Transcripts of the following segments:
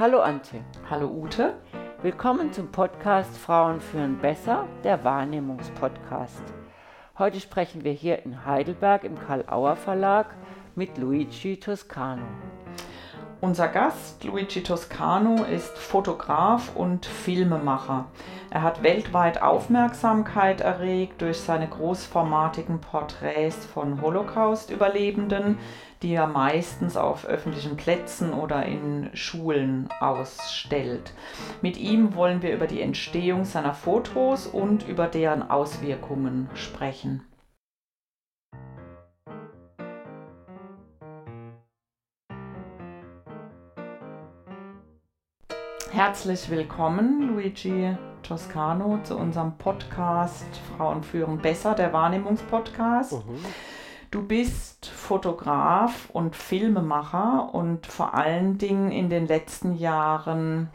Hallo Antje. Hallo Ute. Willkommen zum Podcast Frauen führen besser, der Wahrnehmungspodcast. Heute sprechen wir hier in Heidelberg im Karl-Auer Verlag mit Luigi Toscano. Unser Gast, Luigi Toscano, ist Fotograf und Filmemacher. Er hat weltweit Aufmerksamkeit erregt durch seine großformatigen Porträts von Holocaust-Überlebenden, die er meistens auf öffentlichen Plätzen oder in Schulen ausstellt. Mit ihm wollen wir über die Entstehung seiner Fotos und über deren Auswirkungen sprechen. Herzlich willkommen, Luigi Toscano, zu unserem Podcast Frauen führen besser, der Wahrnehmungspodcast. Mhm. Du bist Fotograf und Filmemacher und vor allen Dingen in den letzten Jahren,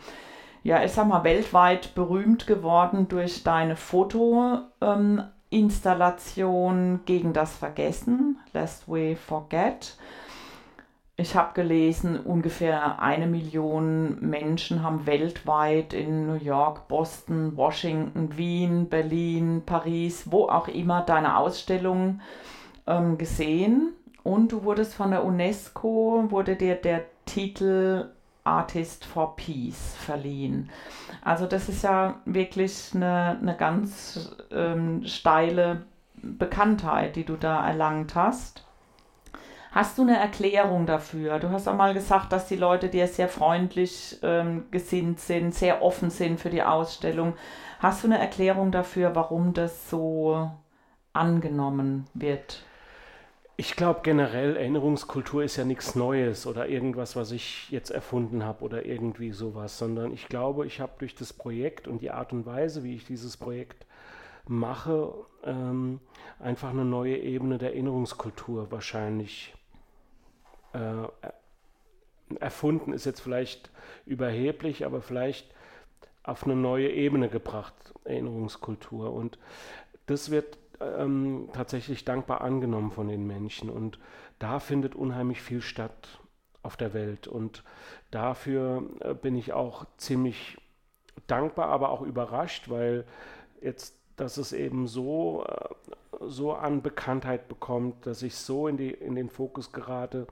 ja, ich sag mal, weltweit berühmt geworden durch deine Fotoinstallation ähm, gegen das Vergessen, Lest We Forget. Ich habe gelesen, ungefähr eine Million Menschen haben weltweit in New York, Boston, Washington, Wien, Berlin, Paris, wo auch immer deine Ausstellung ähm, gesehen. Und du wurdest von der UNESCO, wurde dir der Titel Artist for Peace verliehen. Also das ist ja wirklich eine, eine ganz ähm, steile Bekanntheit, die du da erlangt hast. Hast du eine Erklärung dafür? Du hast auch mal gesagt, dass die Leute dir sehr freundlich ähm, gesinnt sind, sehr offen sind für die Ausstellung. Hast du eine Erklärung dafür, warum das so angenommen wird? Ich glaube generell, Erinnerungskultur ist ja nichts Neues oder irgendwas, was ich jetzt erfunden habe oder irgendwie sowas, sondern ich glaube, ich habe durch das Projekt und die Art und Weise, wie ich dieses Projekt mache, ähm, einfach eine neue Ebene der Erinnerungskultur wahrscheinlich äh, erfunden ist jetzt vielleicht überheblich, aber vielleicht auf eine neue Ebene gebracht, Erinnerungskultur. Und das wird ähm, tatsächlich dankbar angenommen von den Menschen. Und da findet unheimlich viel statt auf der Welt. Und dafür äh, bin ich auch ziemlich dankbar, aber auch überrascht, weil jetzt, dass es eben so, äh, so an Bekanntheit bekommt, dass ich so in, die, in den Fokus gerate,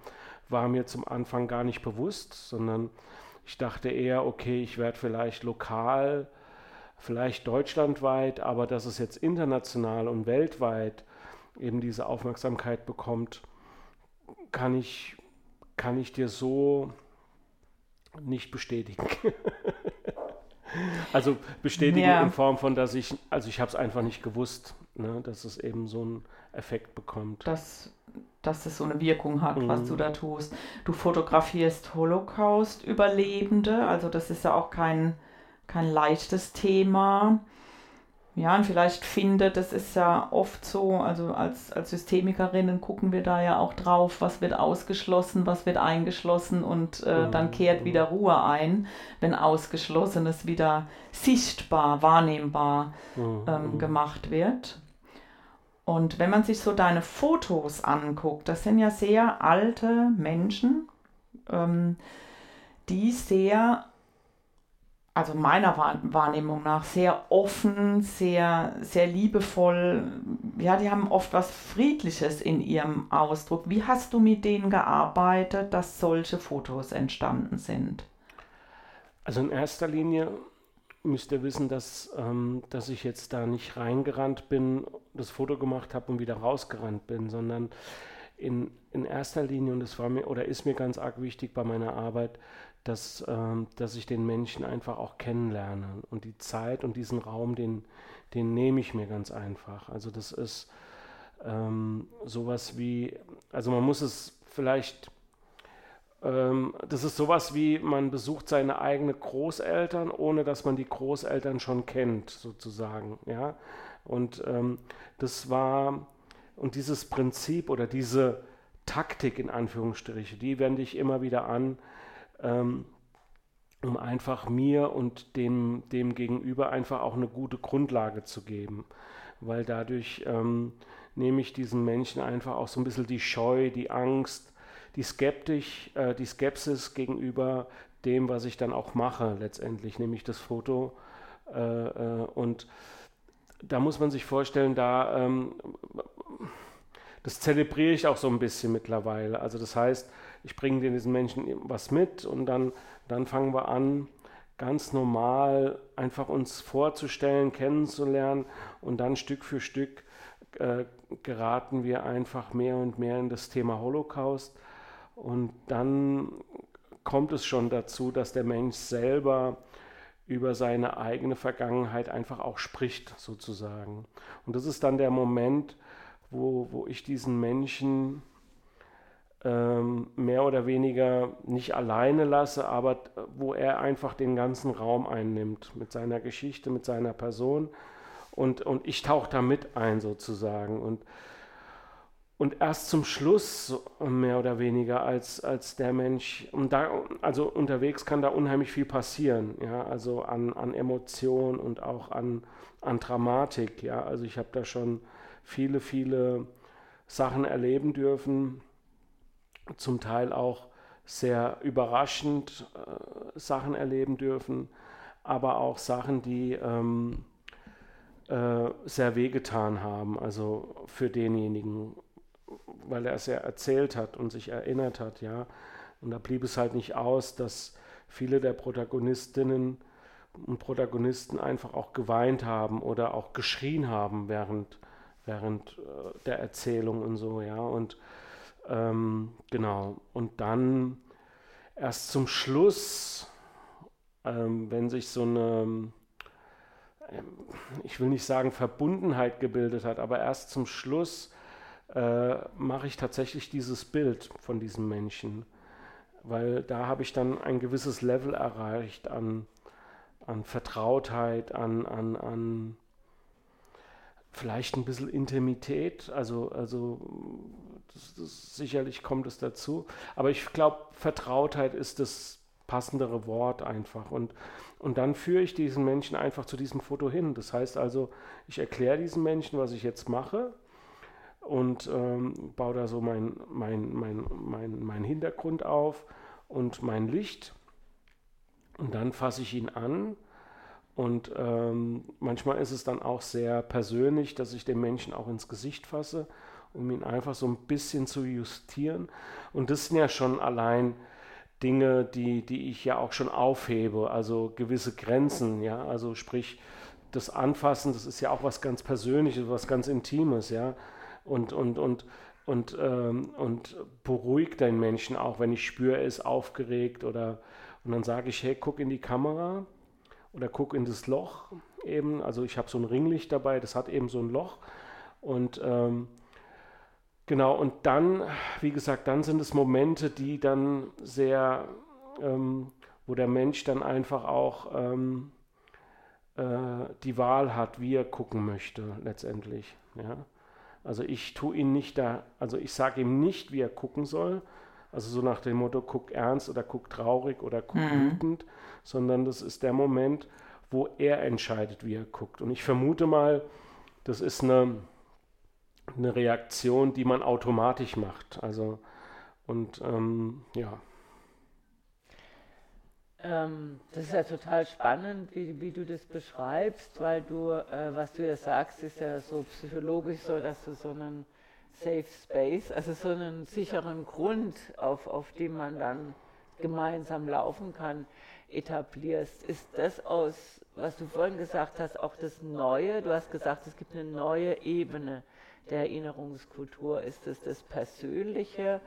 war mir zum Anfang gar nicht bewusst, sondern ich dachte eher, okay, ich werde vielleicht lokal, vielleicht deutschlandweit, aber dass es jetzt international und weltweit eben diese Aufmerksamkeit bekommt, kann ich, kann ich dir so nicht bestätigen. also bestätigen ja. in Form von, dass ich, also ich habe es einfach nicht gewusst, ne, dass es eben so einen Effekt bekommt. Das dass es so eine Wirkung hat, mhm. was du da tust. Du fotografierst Holocaust-Überlebende, also das ist ja auch kein, kein leichtes Thema. Ja, und vielleicht findet, das ist ja oft so, also als, als Systemikerinnen gucken wir da ja auch drauf, was wird ausgeschlossen, was wird eingeschlossen und äh, mhm. dann kehrt wieder Ruhe ein, wenn Ausgeschlossenes wieder sichtbar, wahrnehmbar mhm. ähm, gemacht wird. Und wenn man sich so deine Fotos anguckt, das sind ja sehr alte Menschen, ähm, die sehr, also meiner Wahrnehmung nach, sehr offen, sehr, sehr liebevoll, ja, die haben oft was Friedliches in ihrem Ausdruck. Wie hast du mit denen gearbeitet, dass solche Fotos entstanden sind? Also in erster Linie müsst ihr wissen, dass, ähm, dass ich jetzt da nicht reingerannt bin, das Foto gemacht habe und wieder rausgerannt bin, sondern in, in erster Linie, und das war mir oder ist mir ganz arg wichtig bei meiner Arbeit, dass, ähm, dass ich den Menschen einfach auch kennenlerne. Und die Zeit und diesen Raum, den, den nehme ich mir ganz einfach. Also das ist ähm, sowas wie, also man muss es vielleicht ähm, das ist sowas wie, man besucht seine eigenen Großeltern, ohne dass man die Großeltern schon kennt, sozusagen. Ja? Und ähm, das war, und dieses Prinzip oder diese Taktik in Anführungsstrichen, die wende ich immer wieder an, ähm, um einfach mir und dem, dem Gegenüber einfach auch eine gute Grundlage zu geben. Weil dadurch ähm, nehme ich diesen Menschen einfach auch so ein bisschen die Scheu, die Angst, die, Skeptisch, äh, die Skepsis gegenüber dem, was ich dann auch mache letztendlich, nämlich das Foto. Äh, äh, und da muss man sich vorstellen, da ähm, das zelebriere ich auch so ein bisschen mittlerweile. Also das heißt, ich bringe diesen Menschen was mit und dann, dann fangen wir an, ganz normal einfach uns vorzustellen, kennenzulernen und dann Stück für Stück äh, geraten wir einfach mehr und mehr in das Thema Holocaust und dann kommt es schon dazu, dass der Mensch selber über seine eigene Vergangenheit einfach auch spricht, sozusagen. Und das ist dann der Moment, wo, wo ich diesen Menschen ähm, mehr oder weniger nicht alleine lasse, aber wo er einfach den ganzen Raum einnimmt mit seiner Geschichte, mit seiner Person. Und, und ich tauche da mit ein sozusagen. Und, und erst zum Schluss, mehr oder weniger, als, als der Mensch, und da, also unterwegs kann da unheimlich viel passieren, ja, also an, an Emotionen und auch an, an Dramatik, ja. Also ich habe da schon viele, viele Sachen erleben dürfen, zum Teil auch sehr überraschend äh, Sachen erleben dürfen, aber auch Sachen, die ähm, äh, sehr wehgetan haben, also für denjenigen, weil er es ja erzählt hat und sich erinnert hat, ja. Und da blieb es halt nicht aus, dass viele der Protagonistinnen und Protagonisten einfach auch geweint haben oder auch geschrien haben während während äh, der Erzählung und so, ja. Und ähm, genau. Und dann erst zum Schluss, ähm, wenn sich so eine, ähm, ich will nicht sagen Verbundenheit gebildet hat, aber erst zum Schluss äh, mache ich tatsächlich dieses Bild von diesem Menschen. Weil da habe ich dann ein gewisses Level erreicht an, an Vertrautheit, an, an, an vielleicht ein bisschen Intimität, also, also das, das, sicherlich kommt es dazu. Aber ich glaube, Vertrautheit ist das passendere Wort einfach. Und, und dann führe ich diesen Menschen einfach zu diesem Foto hin. Das heißt also, ich erkläre diesen Menschen, was ich jetzt mache und ähm, baue da so mein, mein, mein, mein, mein Hintergrund auf und mein Licht. Und dann fasse ich ihn an und ähm, manchmal ist es dann auch sehr persönlich, dass ich den Menschen auch ins Gesicht fasse, um ihn einfach so ein bisschen zu justieren. Und das sind ja schon allein Dinge, die, die ich ja auch schon aufhebe, also gewisse Grenzen, ja, also sprich das Anfassen, das ist ja auch was ganz Persönliches, was ganz Intimes, ja, und, und, und, und, ähm, und beruhigt den Menschen auch, wenn ich spüre, er ist aufgeregt oder, und dann sage ich, hey, guck in die Kamera, oder gucke in das Loch eben. Also ich habe so ein Ringlicht dabei, das hat eben so ein Loch. Und ähm, genau, und dann, wie gesagt, dann sind es Momente, die dann sehr, ähm, wo der Mensch dann einfach auch ähm, äh, die Wahl hat, wie er gucken möchte, letztendlich. Ja? Also ich tue ihn nicht da, also ich sage ihm nicht, wie er gucken soll, also so nach dem Motto, guck ernst oder guck traurig oder guck mhm. wütend, sondern das ist der Moment, wo er entscheidet, wie er guckt. Und ich vermute mal, das ist eine, eine Reaktion, die man automatisch macht. Also und ähm, ja. Ähm, das ist ja total spannend, wie, wie du das beschreibst, weil du, äh, was du ja sagst, ist ja so psychologisch so, dass du so einen Safe Space, also so einen sicheren Grund, auf, auf dem man dann gemeinsam laufen kann, etablierst. Ist das aus, was du vorhin gesagt hast, auch das Neue? Du hast gesagt, es gibt eine neue Ebene der Erinnerungskultur. Ist das das Persönliche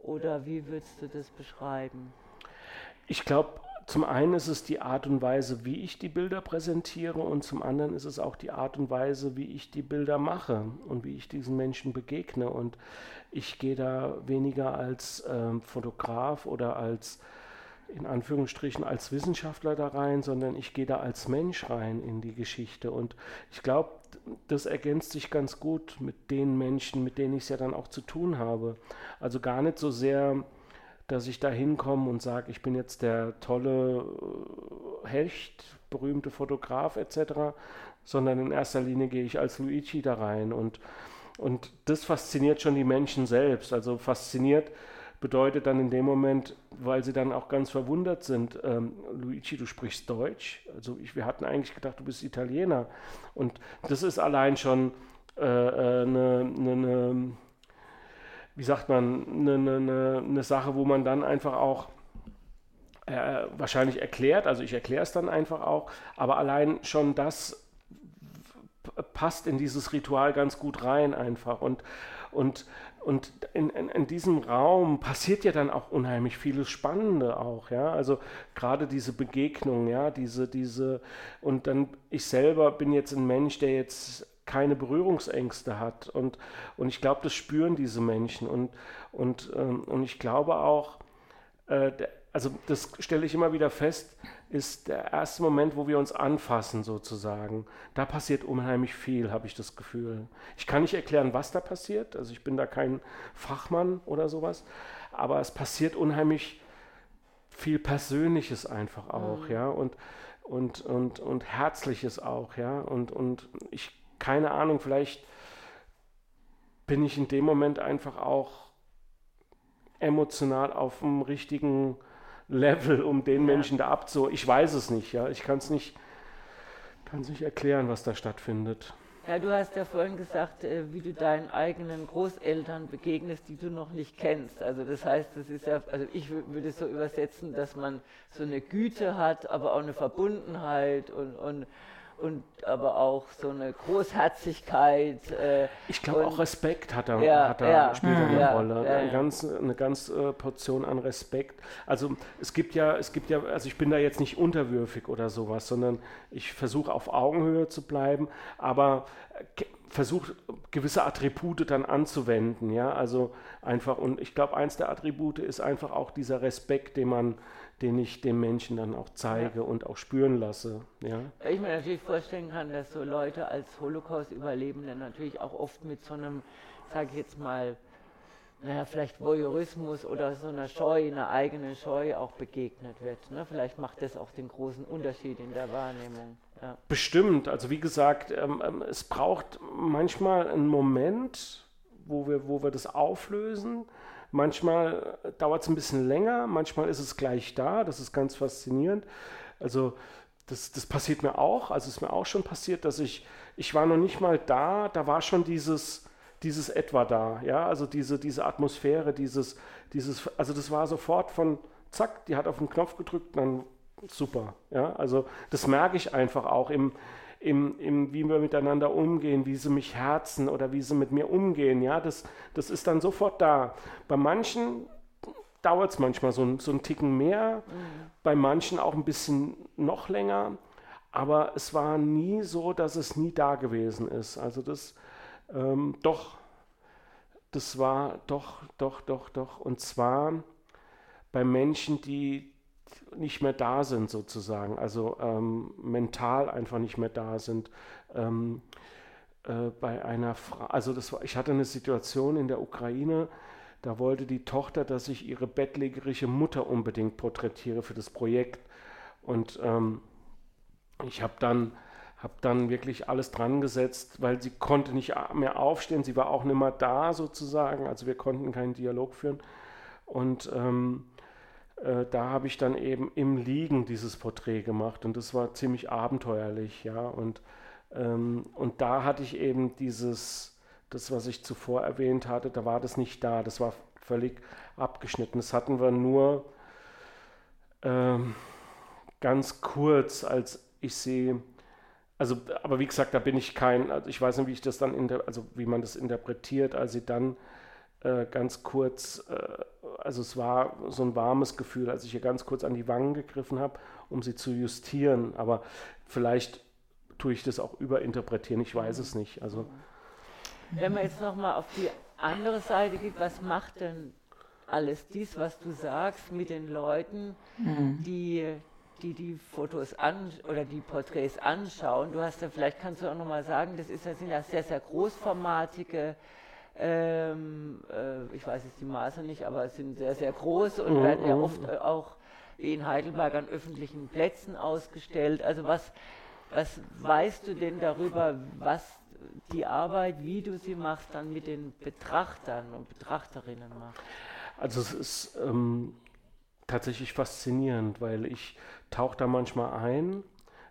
oder wie würdest du das beschreiben? Ich glaube, zum einen ist es die Art und Weise, wie ich die Bilder präsentiere und zum anderen ist es auch die Art und Weise, wie ich die Bilder mache und wie ich diesen Menschen begegne. Und ich gehe da weniger als äh, Fotograf oder als in Anführungsstrichen als Wissenschaftler da rein, sondern ich gehe da als Mensch rein in die Geschichte. Und ich glaube, das ergänzt sich ganz gut mit den Menschen, mit denen ich es ja dann auch zu tun habe. Also gar nicht so sehr dass ich da hinkomme und sage, ich bin jetzt der tolle äh, Hecht, berühmte Fotograf etc., sondern in erster Linie gehe ich als Luigi da rein und, und das fasziniert schon die Menschen selbst. Also fasziniert bedeutet dann in dem Moment, weil sie dann auch ganz verwundert sind, ähm, Luigi, du sprichst Deutsch. Also ich, wir hatten eigentlich gedacht, du bist Italiener. Und das ist allein schon eine, äh, ne, ne, ne, wie sagt man, eine ne, ne, ne Sache, wo man dann einfach auch äh, wahrscheinlich erklärt, also ich erkläre es dann einfach auch, aber allein schon das passt in dieses Ritual ganz gut rein einfach und und und in, in, in, diesem Raum passiert ja dann auch unheimlich vieles Spannende auch, ja. Also gerade diese Begegnung, ja, diese, diese, und dann ich selber bin jetzt ein Mensch, der jetzt keine Berührungsängste hat. Und, und ich glaube, das spüren diese Menschen. Und, und, ähm, und ich glaube auch, äh, also das stelle ich immer wieder fest, ist der erste Moment, wo wir uns anfassen sozusagen. Da passiert unheimlich viel, habe ich das Gefühl. Ich kann nicht erklären, was da passiert, also ich bin da kein Fachmann oder sowas, aber es passiert unheimlich viel Persönliches einfach auch, mhm. ja, und, und, und, und Herzliches auch, ja, und, und ich, keine Ahnung, vielleicht bin ich in dem Moment einfach auch emotional auf dem richtigen Level, um den ja. Menschen da abzu. Ich weiß es nicht, ja. Ich kann es nicht, kann's nicht erklären, was da stattfindet. Ja, du hast ja vorhin gesagt, äh, wie du deinen eigenen Großeltern begegnest, die du noch nicht kennst. Also das heißt, das ist ja, also ich würde es so übersetzen, dass man so eine Güte hat, aber auch eine Verbundenheit und, und und aber auch so eine Großherzigkeit. Äh, ich glaube auch Respekt hat da, ja, hat da ja, spielt eine ja, Rolle. eine ganz, eine ganz äh, Portion an Respekt. Also es gibt ja, es gibt ja, also ich bin da jetzt nicht unterwürfig oder sowas, sondern ich versuche auf Augenhöhe zu bleiben, aber äh, versuche gewisse Attribute dann anzuwenden, ja, also einfach und ich glaube eins der Attribute ist einfach auch dieser Respekt, den man den ich dem Menschen dann auch zeige ja. und auch spüren lasse. Ja. Ich mir natürlich vorstellen kann, dass so Leute als Holocaust-Überlebende natürlich auch oft mit so einem, sage ich jetzt mal, naja, vielleicht Voyeurismus oder so einer Scheu, einer eigenen Scheu auch begegnet wird. Ne? Vielleicht macht das auch den großen Unterschied in der Wahrnehmung. Ja. Bestimmt. Also wie gesagt, ähm, ähm es braucht manchmal einen Moment, wo wir, wo wir das auflösen Manchmal dauert es ein bisschen länger, manchmal ist es gleich da. Das ist ganz faszinierend. Also das, das passiert mir auch. Also es ist mir auch schon passiert, dass ich, ich war noch nicht mal da, da war schon dieses, dieses etwa da. Ja, also diese, diese Atmosphäre, dieses, dieses, also das war sofort von zack, die hat auf den Knopf gedrückt, dann super. Ja, also das merke ich einfach auch im, im, im, wie wir miteinander umgehen, wie sie mich herzen oder wie sie mit mir umgehen. Ja, das, das ist dann sofort da. Bei manchen dauert es manchmal so, so einen Ticken mehr, mhm. bei manchen auch ein bisschen noch länger. Aber es war nie so, dass es nie da gewesen ist. Also das ähm, doch, das war doch, doch, doch, doch. Und zwar bei Menschen, die, nicht mehr da sind sozusagen, also ähm, mental einfach nicht mehr da sind. Ähm, äh, bei einer Frau, also das war, ich hatte eine Situation in der Ukraine, da wollte die Tochter, dass ich ihre bettlägerische Mutter unbedingt porträtiere für das Projekt. Und ähm, ich habe dann, hab dann wirklich alles dran gesetzt, weil sie konnte nicht mehr aufstehen, sie war auch nicht mehr da sozusagen, also wir konnten keinen Dialog führen. Und ähm, äh, da habe ich dann eben im Liegen dieses Porträt gemacht und das war ziemlich abenteuerlich, ja. Und, ähm, und da hatte ich eben dieses, das, was ich zuvor erwähnt hatte, da war das nicht da, das war völlig abgeschnitten. Das hatten wir nur ähm, ganz kurz, als ich sie also, aber wie gesagt, da bin ich kein, also ich weiß nicht, wie ich das dann, also wie man das interpretiert, als sie dann äh, ganz kurz äh, also es war so ein warmes Gefühl, als ich ihr ganz kurz an die Wangen gegriffen habe, um sie zu justieren. Aber vielleicht tue ich das auch überinterpretieren, ich weiß es nicht. Also Wenn man jetzt nochmal auf die andere Seite geht, was macht denn alles dies, was du sagst, mit den Leuten, mhm. die die die Fotos an oder die Porträts anschauen. Du hast ja, vielleicht kannst du auch nochmal sagen, das ist, das sind ja sehr, sehr großformatige ähm, äh, ich weiß jetzt die Maße nicht, aber sind sehr, sehr groß und mhm. werden ja oft äh, auch wie in Heidelberg an öffentlichen Plätzen ausgestellt. Also was, was weißt du denn darüber, was die Arbeit, wie du sie machst, dann mit den Betrachtern und Betrachterinnen macht? Also es ist ähm, tatsächlich faszinierend, weil ich tauche da manchmal ein.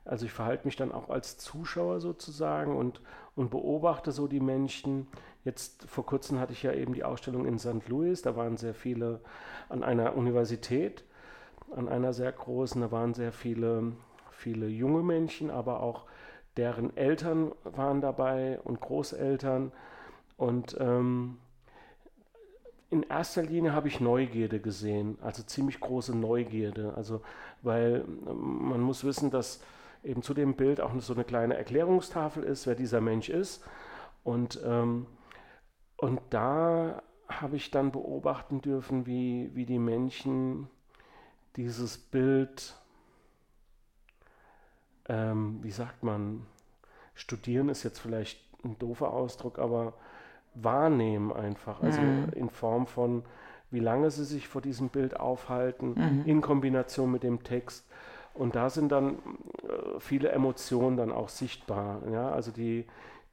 Also ich verhalte mich dann auch als Zuschauer sozusagen und, und beobachte so die Menschen. Jetzt vor kurzem hatte ich ja eben die Ausstellung in St. Louis, da waren sehr viele an einer Universität, an einer sehr großen, da waren sehr viele, viele junge Menschen, aber auch deren Eltern waren dabei und Großeltern. Und ähm, in erster Linie habe ich Neugierde gesehen, also ziemlich große Neugierde. Also, weil ähm, man muss wissen, dass eben zu dem Bild auch so eine kleine Erklärungstafel ist, wer dieser Mensch ist. Und, ähm, und da habe ich dann beobachten dürfen, wie, wie die Menschen dieses Bild, ähm, wie sagt man, studieren ist jetzt vielleicht ein doofer Ausdruck, aber wahrnehmen einfach. Also mhm. in Form von, wie lange sie sich vor diesem Bild aufhalten, mhm. in Kombination mit dem Text. Und da sind dann äh, viele Emotionen dann auch sichtbar. Ja? Also die,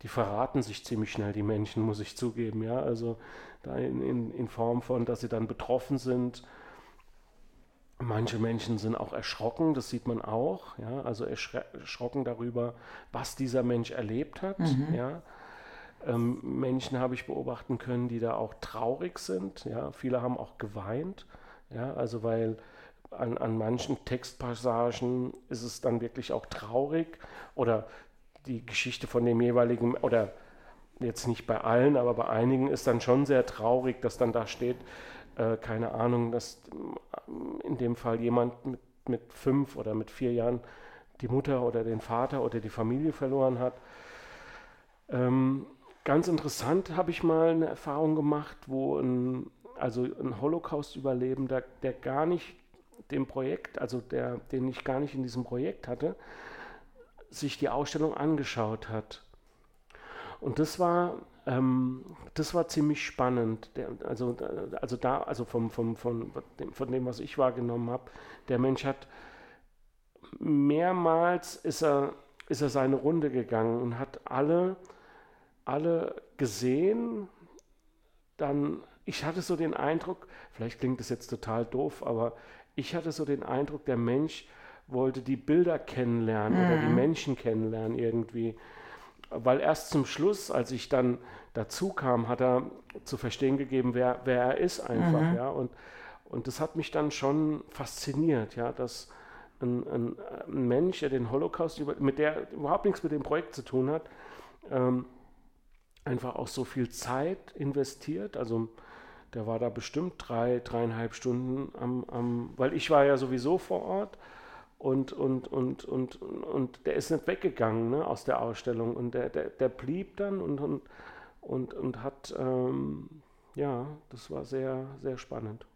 die verraten sich ziemlich schnell, die Menschen, muss ich zugeben. Ja? Also da in, in, in Form von, dass sie dann betroffen sind. Manche Menschen sind auch erschrocken, das sieht man auch, ja, also erschrocken darüber, was dieser Mensch erlebt hat, mhm. ja. Ähm, Menschen habe ich beobachten können, die da auch traurig sind. Ja, viele haben auch geweint. Ja, also weil an, an manchen Textpassagen ist es dann wirklich auch traurig oder die Geschichte von dem jeweiligen oder jetzt nicht bei allen, aber bei einigen ist dann schon sehr traurig, dass dann da steht, äh, keine Ahnung, dass in dem Fall jemand mit, mit fünf oder mit vier Jahren die Mutter oder den Vater oder die Familie verloren hat. Ähm, Ganz interessant habe ich mal eine Erfahrung gemacht, wo ein, also ein Holocaust-Überlebender, der gar nicht dem Projekt, also der, den ich gar nicht in diesem Projekt hatte, sich die Ausstellung angeschaut hat. Und das war, ähm, das war ziemlich spannend. Der, also, also da, also vom, vom, von, dem, von dem, was ich wahrgenommen habe, der Mensch hat mehrmals ist er, ist er seine Runde gegangen und hat alle alle gesehen, dann, ich hatte so den Eindruck, vielleicht klingt das jetzt total doof, aber ich hatte so den Eindruck, der Mensch wollte die Bilder kennenlernen mhm. oder die mhm. Menschen kennenlernen irgendwie. Weil erst zum Schluss, als ich dann dazu kam, hat er zu verstehen gegeben, wer, wer er ist einfach, mhm. ja. Und, und das hat mich dann schon fasziniert, ja, dass ein, ein, ein Mensch, der den Holocaust, über, mit der überhaupt nichts mit dem Projekt zu tun hat, ähm, einfach auch so viel Zeit investiert. Also der war da bestimmt drei, dreieinhalb Stunden am, am weil ich war ja sowieso vor Ort und, und, und, und, und der ist nicht weggegangen ne, aus der Ausstellung und der, der, der blieb dann und, und, und, und hat, ähm, ja, das war sehr, sehr spannend.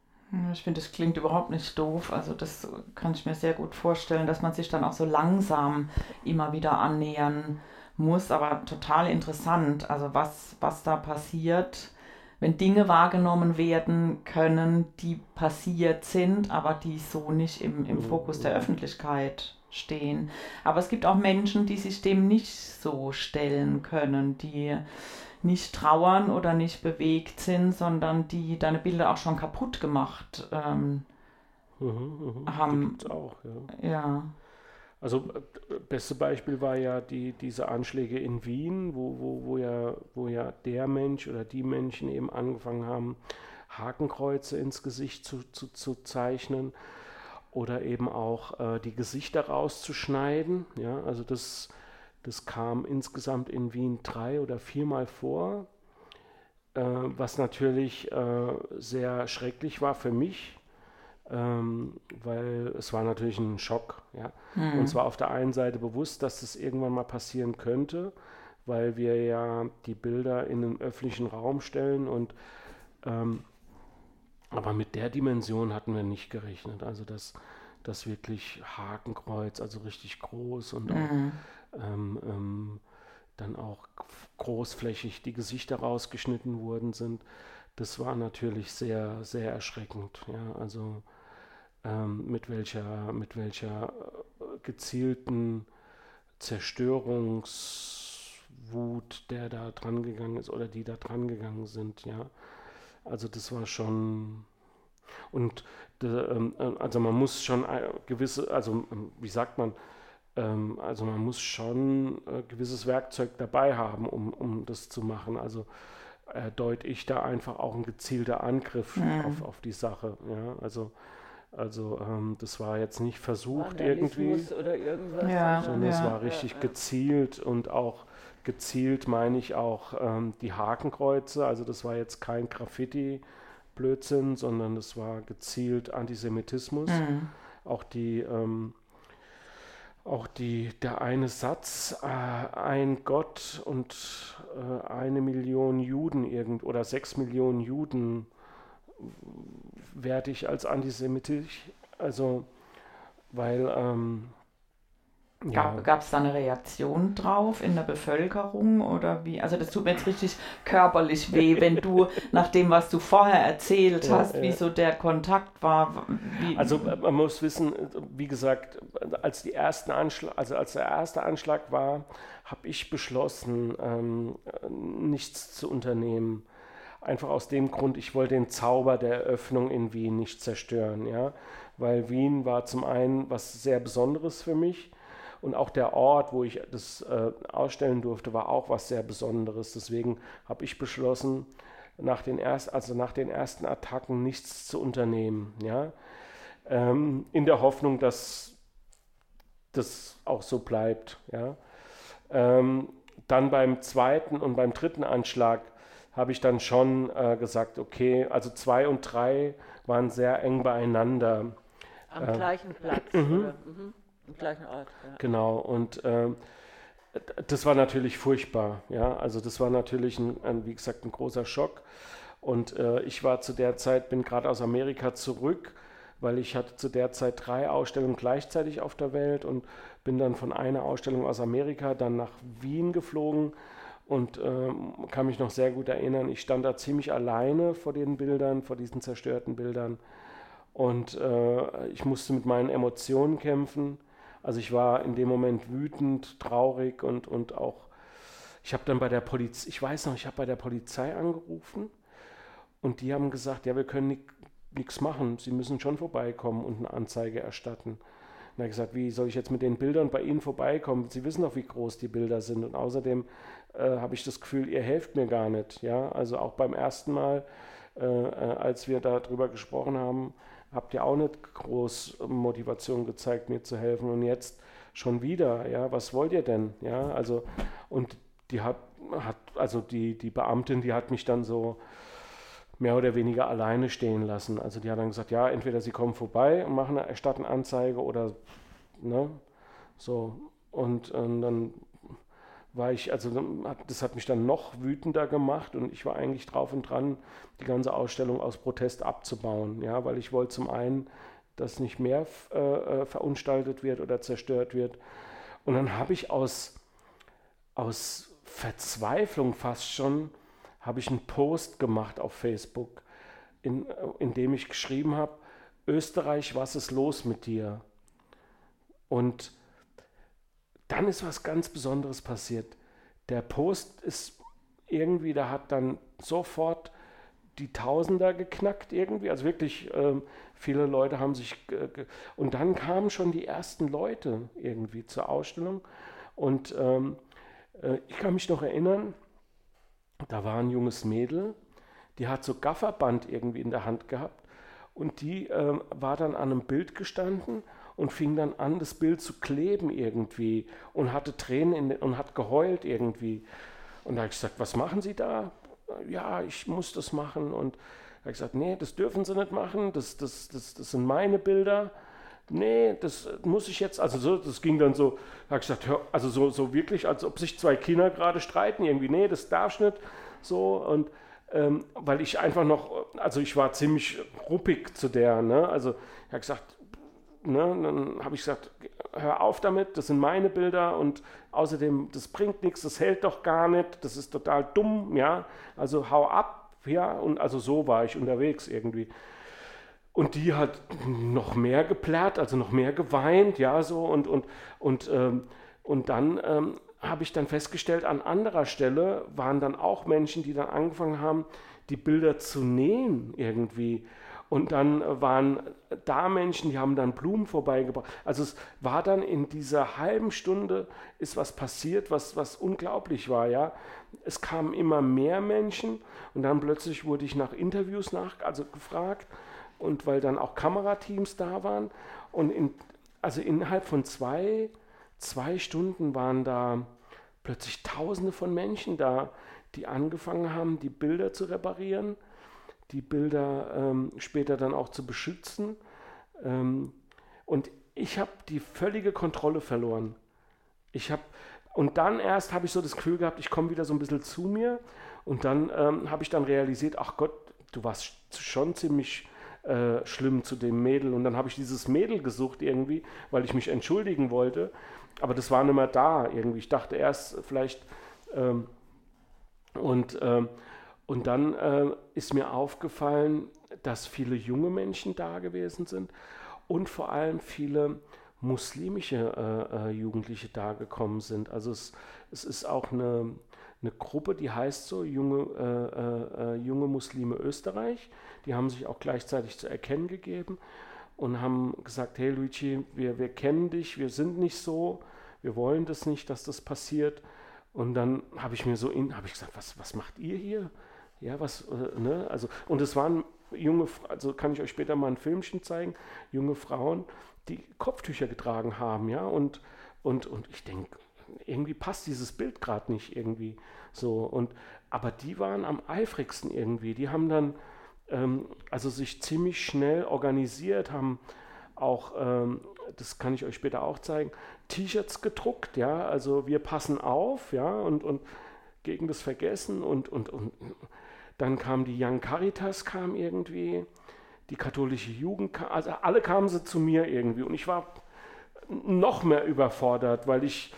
Ich finde, das klingt überhaupt nicht doof. Also das kann ich mir sehr gut vorstellen, dass man sich dann auch so langsam immer wieder annähern muss, aber total interessant, also was, was da passiert, wenn Dinge wahrgenommen werden können, die passiert sind, aber die so nicht im, im Fokus der Öffentlichkeit stehen. Aber es gibt auch Menschen, die sich dem nicht so stellen können, die nicht trauern oder nicht bewegt sind, sondern die deine Bilder auch schon kaputt gemacht ähm, mhm, mh. haben. Auch, ja. ja. Also äh, beste Beispiel war ja die, diese Anschläge in Wien, wo, wo, wo, ja, wo ja der Mensch oder die Menschen eben angefangen haben, Hakenkreuze ins Gesicht zu, zu, zu zeichnen oder eben auch äh, die Gesichter rauszuschneiden. Ja, also das, das kam insgesamt in Wien drei oder viermal vor, äh, was natürlich äh, sehr schrecklich war für mich, ähm, weil es war natürlich ein Schock. Ja? Mhm. Und zwar auf der einen Seite bewusst, dass das irgendwann mal passieren könnte, weil wir ja die Bilder in den öffentlichen Raum stellen und ähm, aber mit der Dimension hatten wir nicht gerechnet. Also dass das wirklich Hakenkreuz, also richtig groß und auch, mhm. ähm, ähm, dann auch großflächig die Gesichter rausgeschnitten worden sind. Das war natürlich sehr, sehr erschreckend. Ja, also ähm, mit welcher, mit welcher äh, gezielten Zerstörungswut der da dran gegangen ist oder die da dran gegangen sind, ja. Also das war schon, Und ähm, also man muss schon gewisse, also ähm, wie sagt man, ähm, also man muss schon äh, gewisses Werkzeug dabei haben, um, um das zu machen. Also äh, deute ich da einfach auch ein gezielter Angriff mhm. auf, auf die Sache. Ja, also also ähm, das war jetzt nicht versucht irgendwie, oder irgendwas, ja, sondern ja. es war richtig ja, gezielt und auch gezielt meine ich auch ähm, die Hakenkreuze. Also das war jetzt kein Graffiti, Blödsinn, sondern es war gezielt Antisemitismus. Mhm. Auch die, ähm, auch die, der eine Satz, äh, ein Gott und äh, eine Million Juden irgend oder sechs Millionen Juden werte ich als antisemitisch. Also, weil ähm, Gab es da eine Reaktion drauf in der Bevölkerung oder wie? Also das tut mir jetzt richtig körperlich weh, wenn du nach dem, was du vorher erzählt ja, hast, ja. wie so der Kontakt war. Wie also man muss wissen, wie gesagt, als die ersten Anschlag, also als der erste Anschlag war, habe ich beschlossen, ähm, nichts zu unternehmen. Einfach aus dem Grund, ich wollte den Zauber der Eröffnung in Wien nicht zerstören, ja, weil Wien war zum einen was sehr Besonderes für mich und auch der Ort, wo ich das äh, ausstellen durfte, war auch was sehr Besonderes. Deswegen habe ich beschlossen, nach den, erst, also nach den ersten Attacken nichts zu unternehmen. Ja? Ähm, in der Hoffnung, dass das auch so bleibt. Ja? Ähm, dann beim zweiten und beim dritten Anschlag habe ich dann schon äh, gesagt, okay, also zwei und drei waren sehr eng beieinander. Am äh, gleichen Platz. Mhm. Mhm. Im gleichen Ort, ja. Genau, und äh, das war natürlich furchtbar, ja, also das war natürlich, ein, ein wie gesagt, ein großer Schock und äh, ich war zu der Zeit, bin gerade aus Amerika zurück, weil ich hatte zu der Zeit drei Ausstellungen gleichzeitig auf der Welt und bin dann von einer Ausstellung aus Amerika dann nach Wien geflogen und äh, kann mich noch sehr gut erinnern, ich stand da ziemlich alleine vor den Bildern, vor diesen zerstörten Bildern und äh, ich musste mit meinen Emotionen kämpfen also ich war in dem Moment wütend, traurig und, und auch, ich habe dann bei der Polizei, ich weiß noch, ich habe bei der Polizei angerufen und die haben gesagt, ja, wir können nichts machen, Sie müssen schon vorbeikommen und eine Anzeige erstatten. Und er hat gesagt, wie soll ich jetzt mit den Bildern bei Ihnen vorbeikommen? Sie wissen doch, wie groß die Bilder sind. Und außerdem äh, habe ich das Gefühl, ihr helft mir gar nicht. Ja? Also auch beim ersten Mal, äh, äh, als wir darüber gesprochen haben, habt ihr auch nicht groß Motivation gezeigt, mir zu helfen und jetzt schon wieder, ja, was wollt ihr denn? Ja, also, und die hat, hat also die, die Beamtin, die hat mich dann so mehr oder weniger alleine stehen lassen. Also die hat dann gesagt, ja, entweder sie kommen vorbei und machen eine erstatten Anzeige oder, ne, so. Und, und dann war ich, also das hat mich dann noch wütender gemacht und ich war eigentlich drauf und dran, die ganze Ausstellung aus Protest abzubauen, ja, weil ich wollte zum einen, dass nicht mehr äh, äh, verunstaltet wird oder zerstört wird. Und dann habe ich aus, aus Verzweiflung fast schon, habe ich einen Post gemacht auf Facebook, in, in dem ich geschrieben habe, Österreich, was ist los mit dir? Und dann ist was ganz Besonderes passiert. Der Post ist irgendwie, da hat dann sofort die Tausender geknackt irgendwie. Also wirklich, ähm, viele Leute haben sich. und dann kamen schon die ersten Leute irgendwie zur Ausstellung. Und ähm, äh, ich kann mich noch erinnern, da war ein junges Mädel, die hat so Gafferband irgendwie in der Hand gehabt. Und die ähm, war dann an einem Bild gestanden und fing dann an, das Bild zu kleben irgendwie und hatte Tränen den, und hat geheult irgendwie. Und da habe ich gesagt, was machen Sie da? Ja, ich muss das machen. Und da habe ich gesagt, nee, das dürfen Sie nicht machen, das, das, das, das sind meine Bilder. Nee, das muss ich jetzt, also so, das ging dann so, da habe ich gesagt, hör, also so, so wirklich, als ob sich zwei Kinder gerade streiten irgendwie. Nee, das darfst nicht. So und ähm, weil ich einfach noch, also ich war ziemlich ruppig zu der, ne? Also ich habe gesagt, Ne, dann habe ich gesagt, hör auf damit, das sind meine Bilder und außerdem, das bringt nichts, das hält doch gar nicht, das ist total dumm, ja, also hau ab, ja, und also so war ich unterwegs irgendwie. Und die hat noch mehr geplärrt, also noch mehr geweint, ja, so und, und, und, ähm, und dann ähm, habe ich dann festgestellt, an anderer Stelle waren dann auch Menschen, die dann angefangen haben, die Bilder zu nähen irgendwie Und dann waren da Menschen, die haben dann Blumen vorbeigebracht. Also es war dann in dieser halben Stunde ist was passiert, was, was unglaublich war, ja. Es kamen immer mehr Menschen und dann plötzlich wurde ich nach Interviews nach, also gefragt und weil dann auch Kamerateams da waren und in, also innerhalb von zwei, zwei Stunden waren da plötzlich Tausende von Menschen da, die angefangen haben, die Bilder zu reparieren die Bilder ähm, später dann auch zu beschützen. Ähm, und ich habe die völlige Kontrolle verloren. Ich habe und dann erst habe ich so das Gefühl gehabt, ich komme wieder so ein bisschen zu mir. Und dann ähm, habe ich dann realisiert, ach Gott, du warst schon ziemlich äh, schlimm zu dem Mädel. Und dann habe ich dieses Mädel gesucht irgendwie, weil ich mich entschuldigen wollte. Aber das war nicht mehr da irgendwie. Ich dachte erst vielleicht. Ähm, und ähm, und dann äh, ist mir aufgefallen, dass viele junge Menschen da gewesen sind und vor allem viele muslimische äh, äh, Jugendliche da gekommen sind. Also es, es ist auch eine, eine Gruppe, die heißt so junge, äh, äh, äh, junge Muslime Österreich. Die haben sich auch gleichzeitig zu erkennen gegeben und haben gesagt, hey Luigi, wir, wir kennen dich, wir sind nicht so, wir wollen das nicht, dass das passiert. Und dann habe ich mir so habe ich gesagt, was, was macht ihr hier? Ja, was, äh, ne? Also, und es waren junge, also kann ich euch später mal ein Filmchen zeigen, junge Frauen, die Kopftücher getragen haben, ja, und, und, und ich denke, irgendwie passt dieses Bild gerade nicht irgendwie so. Und, aber die waren am eifrigsten irgendwie. Die haben dann ähm, also sich ziemlich schnell organisiert, haben auch, ähm, das kann ich euch später auch zeigen, T-Shirts gedruckt, ja, also wir passen auf, ja, und, und gegen das Vergessen und, und, und dann kam die Young Caritas, kam irgendwie, die katholische Jugend, kam, also alle kamen sie zu mir irgendwie. Und ich war noch mehr überfordert, weil ich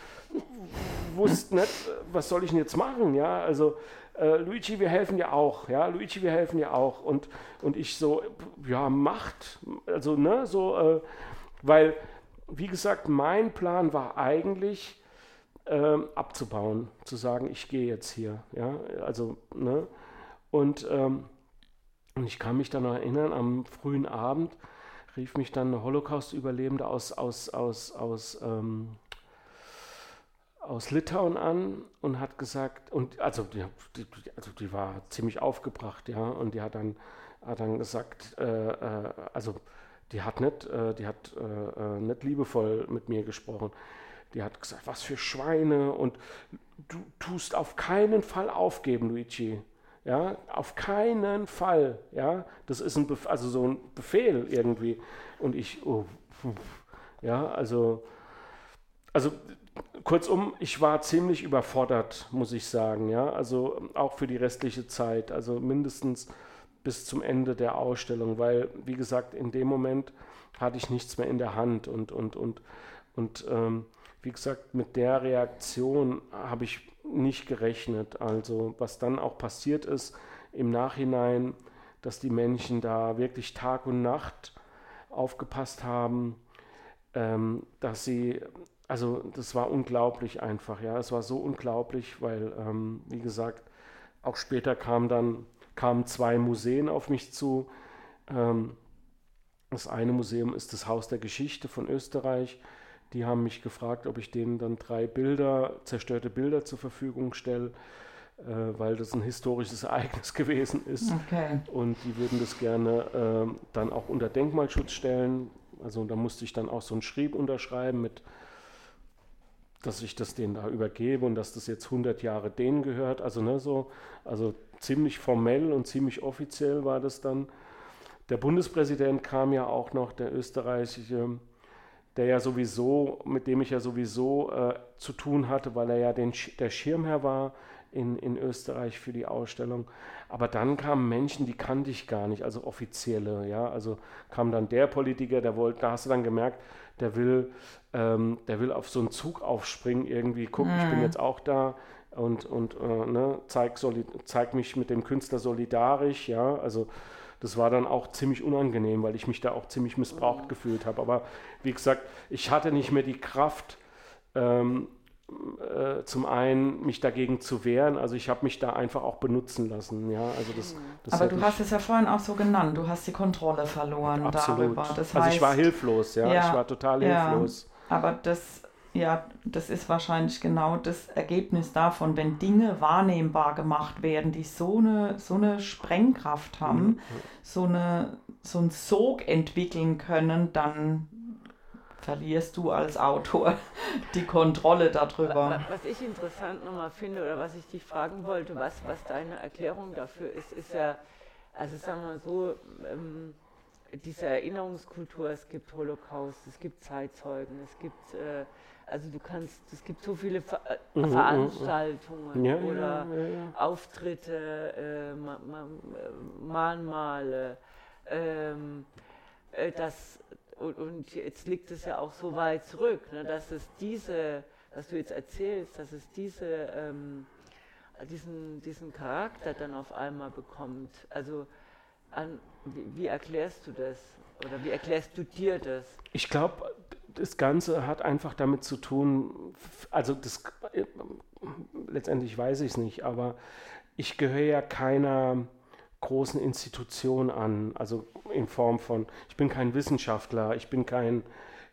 wusste nicht, was soll ich denn jetzt machen, ja, also äh, Luigi, wir helfen dir auch, ja, Luigi, wir helfen dir auch. Und, und ich so, ja, macht, also, ne, so, äh, weil, wie gesagt, mein Plan war eigentlich, äh, abzubauen, zu sagen, ich gehe jetzt hier, ja, also, ne, und, ähm, und ich kann mich dann noch erinnern, am frühen Abend rief mich dann eine Holocaust-Überlebende aus, aus, aus, aus, ähm, aus Litauen an und hat gesagt, und also die, also die war ziemlich aufgebracht, ja, und die hat dann, hat dann gesagt, äh, äh, also die hat nicht, äh, die hat äh, äh, nicht liebevoll mit mir gesprochen. Die hat gesagt, was für Schweine und du tust auf keinen Fall aufgeben, Luigi. Ja, auf keinen Fall. Ja, das ist ein Bef also so ein Befehl irgendwie. Und ich, oh, ja, also, also kurzum, ich war ziemlich überfordert, muss ich sagen. Ja, also auch für die restliche Zeit, also mindestens bis zum Ende der Ausstellung, weil, wie gesagt, in dem Moment hatte ich nichts mehr in der Hand und, und, und, und ähm, wie gesagt, mit der Reaktion habe ich nicht gerechnet. Also was dann auch passiert ist im Nachhinein, dass die Menschen da wirklich Tag und Nacht aufgepasst haben, ähm, dass sie, also das war unglaublich einfach, ja, es war so unglaublich, weil, ähm, wie gesagt, auch später kam dann, kamen zwei Museen auf mich zu. Ähm, das eine Museum ist das Haus der Geschichte von Österreich, die haben mich gefragt, ob ich denen dann drei Bilder, zerstörte Bilder zur Verfügung stelle, äh, weil das ein historisches Ereignis gewesen ist. Okay. Und die würden das gerne äh, dann auch unter Denkmalschutz stellen. Also da musste ich dann auch so ein Schrieb unterschreiben mit dass ich das denen da übergebe und dass das jetzt 100 Jahre denen gehört. Also, ne, so, also ziemlich formell und ziemlich offiziell war das dann. Der Bundespräsident kam ja auch noch, der österreichische der ja sowieso, mit dem ich ja sowieso äh, zu tun hatte, weil er ja den, der Schirmherr war in, in Österreich für die Ausstellung. Aber dann kamen Menschen, die kannte ich gar nicht, also offizielle, ja. Also kam dann der Politiker, der wollte, da hast du dann gemerkt, der will, ähm, der will auf so einen Zug aufspringen, irgendwie, guck, mhm. ich bin mhm. jetzt auch da und, und äh, ne, zeig, zeig mich mit dem Künstler solidarisch, ja. Also das war dann auch ziemlich unangenehm, weil ich mich da auch ziemlich missbraucht gefühlt habe. Aber wie gesagt, ich hatte nicht mehr die Kraft, ähm, äh, zum einen mich dagegen zu wehren. Also ich habe mich da einfach auch benutzen lassen. Ja, also das, das Aber du hast es ja vorhin auch so genannt, du hast die Kontrolle verloren absolut. darüber. Das also ich war hilflos, ja, ja ich war total hilflos. Ja, aber das, ja, das ist wahrscheinlich genau das Ergebnis davon, wenn Dinge wahrnehmbar gemacht werden, die so eine, so eine Sprengkraft haben, mhm. so, eine, so einen Sog entwickeln können, dann verlierst du als Autor die Kontrolle darüber. Was ich interessant nochmal finde oder was ich dich fragen wollte, was, was deine Erklärung dafür ist, ist ja, also sagen wir mal so, ähm, diese Erinnerungskultur, es gibt Holocaust, es gibt Zeitzeugen, es gibt, äh, also du kannst, es gibt so viele Ver äh, mhm, mhm, mhm. Veranstaltungen ja, oder ja, ja, Auftritte, äh, Ma Ma Mahnmale, ähm, äh, das und, und, jetzt liegt es ja auch so weit zurück, ne, dass es diese, was du jetzt erzählst, dass es diese, ähm, diesen, diesen Charakter dann auf einmal bekommt. Also an, wie, wie erklärst du das? Oder wie erklärst du dir das? Ich glaube, das Ganze hat einfach damit zu tun, also das letztendlich weiß ich es nicht, aber ich gehöre ja keiner großen Institution an, also in Form von, ich bin kein Wissenschaftler, ich bin kein,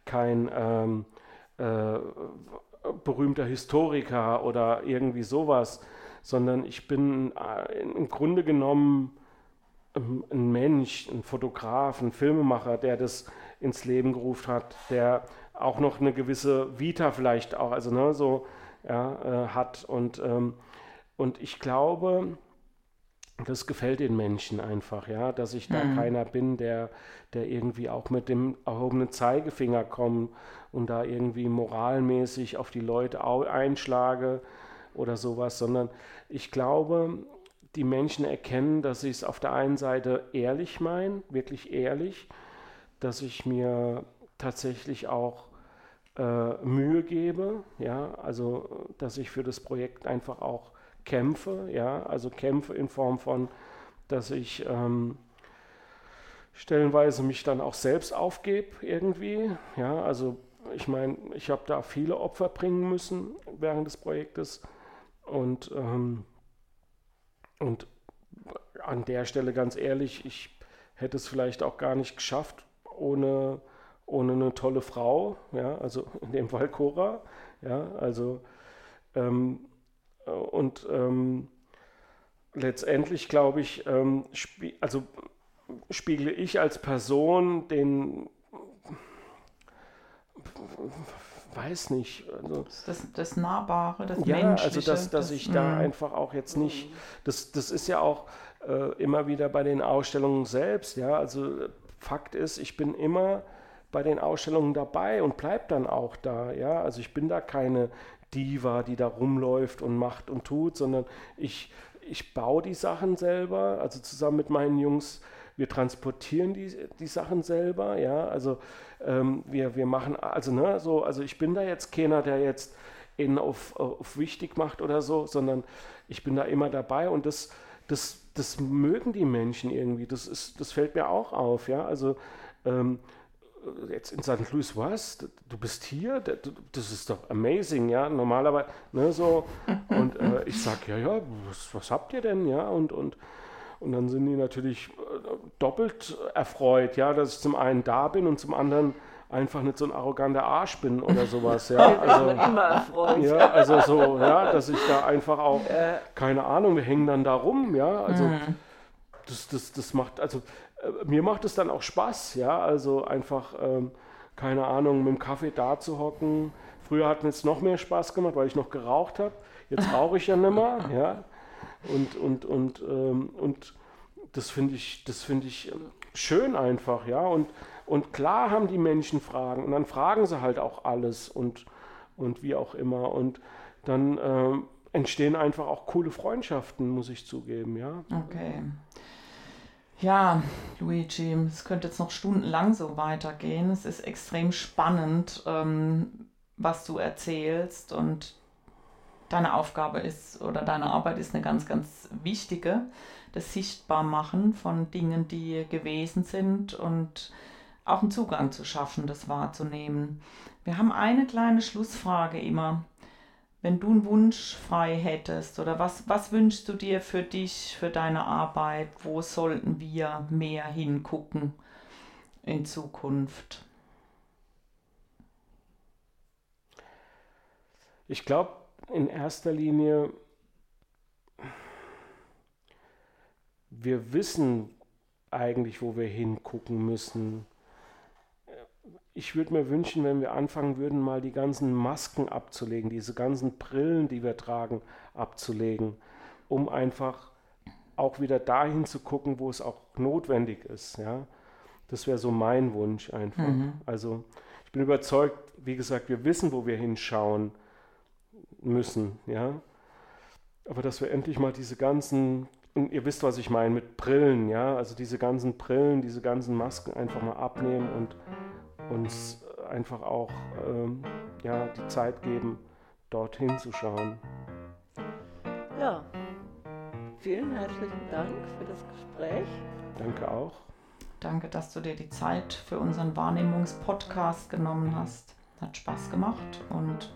kein ähm, äh, berühmter Historiker oder irgendwie sowas, sondern ich bin äh, im Grunde genommen ein Mensch, ein Fotograf, ein Filmemacher, der das ins Leben gerufen hat, der auch noch eine gewisse Vita vielleicht auch, also ne, so ja, äh, hat und ähm, und ich glaube, das gefällt den Menschen einfach, ja, dass ich da mhm. keiner bin, der, der irgendwie auch mit dem erhobenen Zeigefinger kommt und da irgendwie moralmäßig auf die Leute einschlage oder sowas, sondern ich glaube, die Menschen erkennen, dass ich es auf der einen Seite ehrlich meine, wirklich ehrlich, dass ich mir tatsächlich auch äh, Mühe gebe, ja, also dass ich für das Projekt einfach auch kämpfe, ja, also kämpfe in Form von, dass ich ähm, stellenweise mich dann auch selbst aufgebe irgendwie, ja, also ich meine, ich habe da viele Opfer bringen müssen während des Projektes und, ähm, und an der Stelle ganz ehrlich, ich hätte es vielleicht auch gar nicht geschafft ohne, ohne eine tolle Frau, ja, also in dem Fall Cora, ja, also ähm, und ähm, letztendlich glaube ich, ähm, spie also spiegle ich als Person den weiß nicht. Also, das, das Nahbare, das ja, Menschliche. also dass, dass das, ich da mh. einfach auch jetzt nicht, das, das ist ja auch äh, immer wieder bei den Ausstellungen selbst, ja, also Fakt ist, ich bin immer bei den Ausstellungen dabei und bleibe dann auch da, ja, also ich bin da keine Diva, die da rumläuft und macht und tut, sondern ich, ich baue die Sachen selber, also zusammen mit meinen Jungs, wir transportieren die, die Sachen selber, ja, also ähm, wir, wir machen, also ne, so, also ich bin da jetzt keiner, der jetzt ihn auf, auf wichtig macht oder so, sondern ich bin da immer dabei und das, das, das mögen die Menschen irgendwie, das, ist, das fällt mir auch auf, ja, also ähm, jetzt in St. Louis, was? Du bist hier? Das ist doch amazing, ja, normalerweise, ne, so. Und äh, ich sage, ja, ja, was, was, habt ihr denn, ja, und, und, und dann sind die natürlich äh, doppelt erfreut, ja, dass ich zum einen da bin und zum anderen einfach nicht so ein arroganter Arsch bin oder sowas, ja. Also, immer erfreut. Ja, also so, ja, dass ich da einfach auch, keine Ahnung, wir hängen dann da rum, ja, also mhm. das, das, das macht, also äh, mir macht es dann auch Spaß, ja, also einfach, ähm, keine Ahnung, mit dem Kaffee da zu hocken. Früher hat mir es noch mehr Spaß gemacht, weil ich noch geraucht habe. Jetzt rauche ich ja nicht mehr, ja. Und, und, und, ähm, und das finde ich, das finde ich ähm, schön einfach, ja. Und, und klar haben die Menschen Fragen und dann fragen sie halt auch alles und, und wie auch immer. Und dann ähm, entstehen einfach auch coole Freundschaften, muss ich zugeben, ja. Okay. Ja, Luigi, es könnte jetzt noch stundenlang so weitergehen. Es ist extrem spannend, ähm, was du erzählst und deine Aufgabe ist oder deine Arbeit ist eine ganz, ganz wichtige. Das Sichtbarmachen von Dingen, die gewesen sind und auch einen Zugang zu schaffen, das wahrzunehmen. Wir haben eine kleine Schlussfrage immer. wenn du einen Wunsch frei hättest oder was, was wünschst du dir für dich, für deine Arbeit? Wo sollten wir mehr hingucken in Zukunft? Ich glaube, in erster Linie, wir wissen eigentlich, wo wir hingucken müssen ich würde mir wünschen, wenn wir anfangen würden, mal die ganzen Masken abzulegen, diese ganzen Brillen, die wir tragen, abzulegen, um einfach auch wieder dahin zu gucken, wo es auch notwendig ist. Ja? Das wäre so mein Wunsch einfach. Mhm. Also ich bin überzeugt, wie gesagt, wir wissen, wo wir hinschauen müssen. Ja? Aber dass wir endlich mal diese ganzen, und ihr wisst, was ich meine mit Brillen, ja, also diese ganzen Brillen, diese ganzen Masken einfach mal abnehmen und uns einfach auch ähm, ja, die Zeit geben, dorthin zu schauen. Ja, vielen herzlichen Dank für das Gespräch. Danke auch. Danke, dass du dir die Zeit für unseren Wahrnehmungspodcast genommen hast. Hat Spaß gemacht und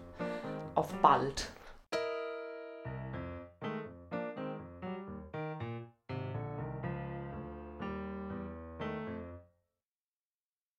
auf bald.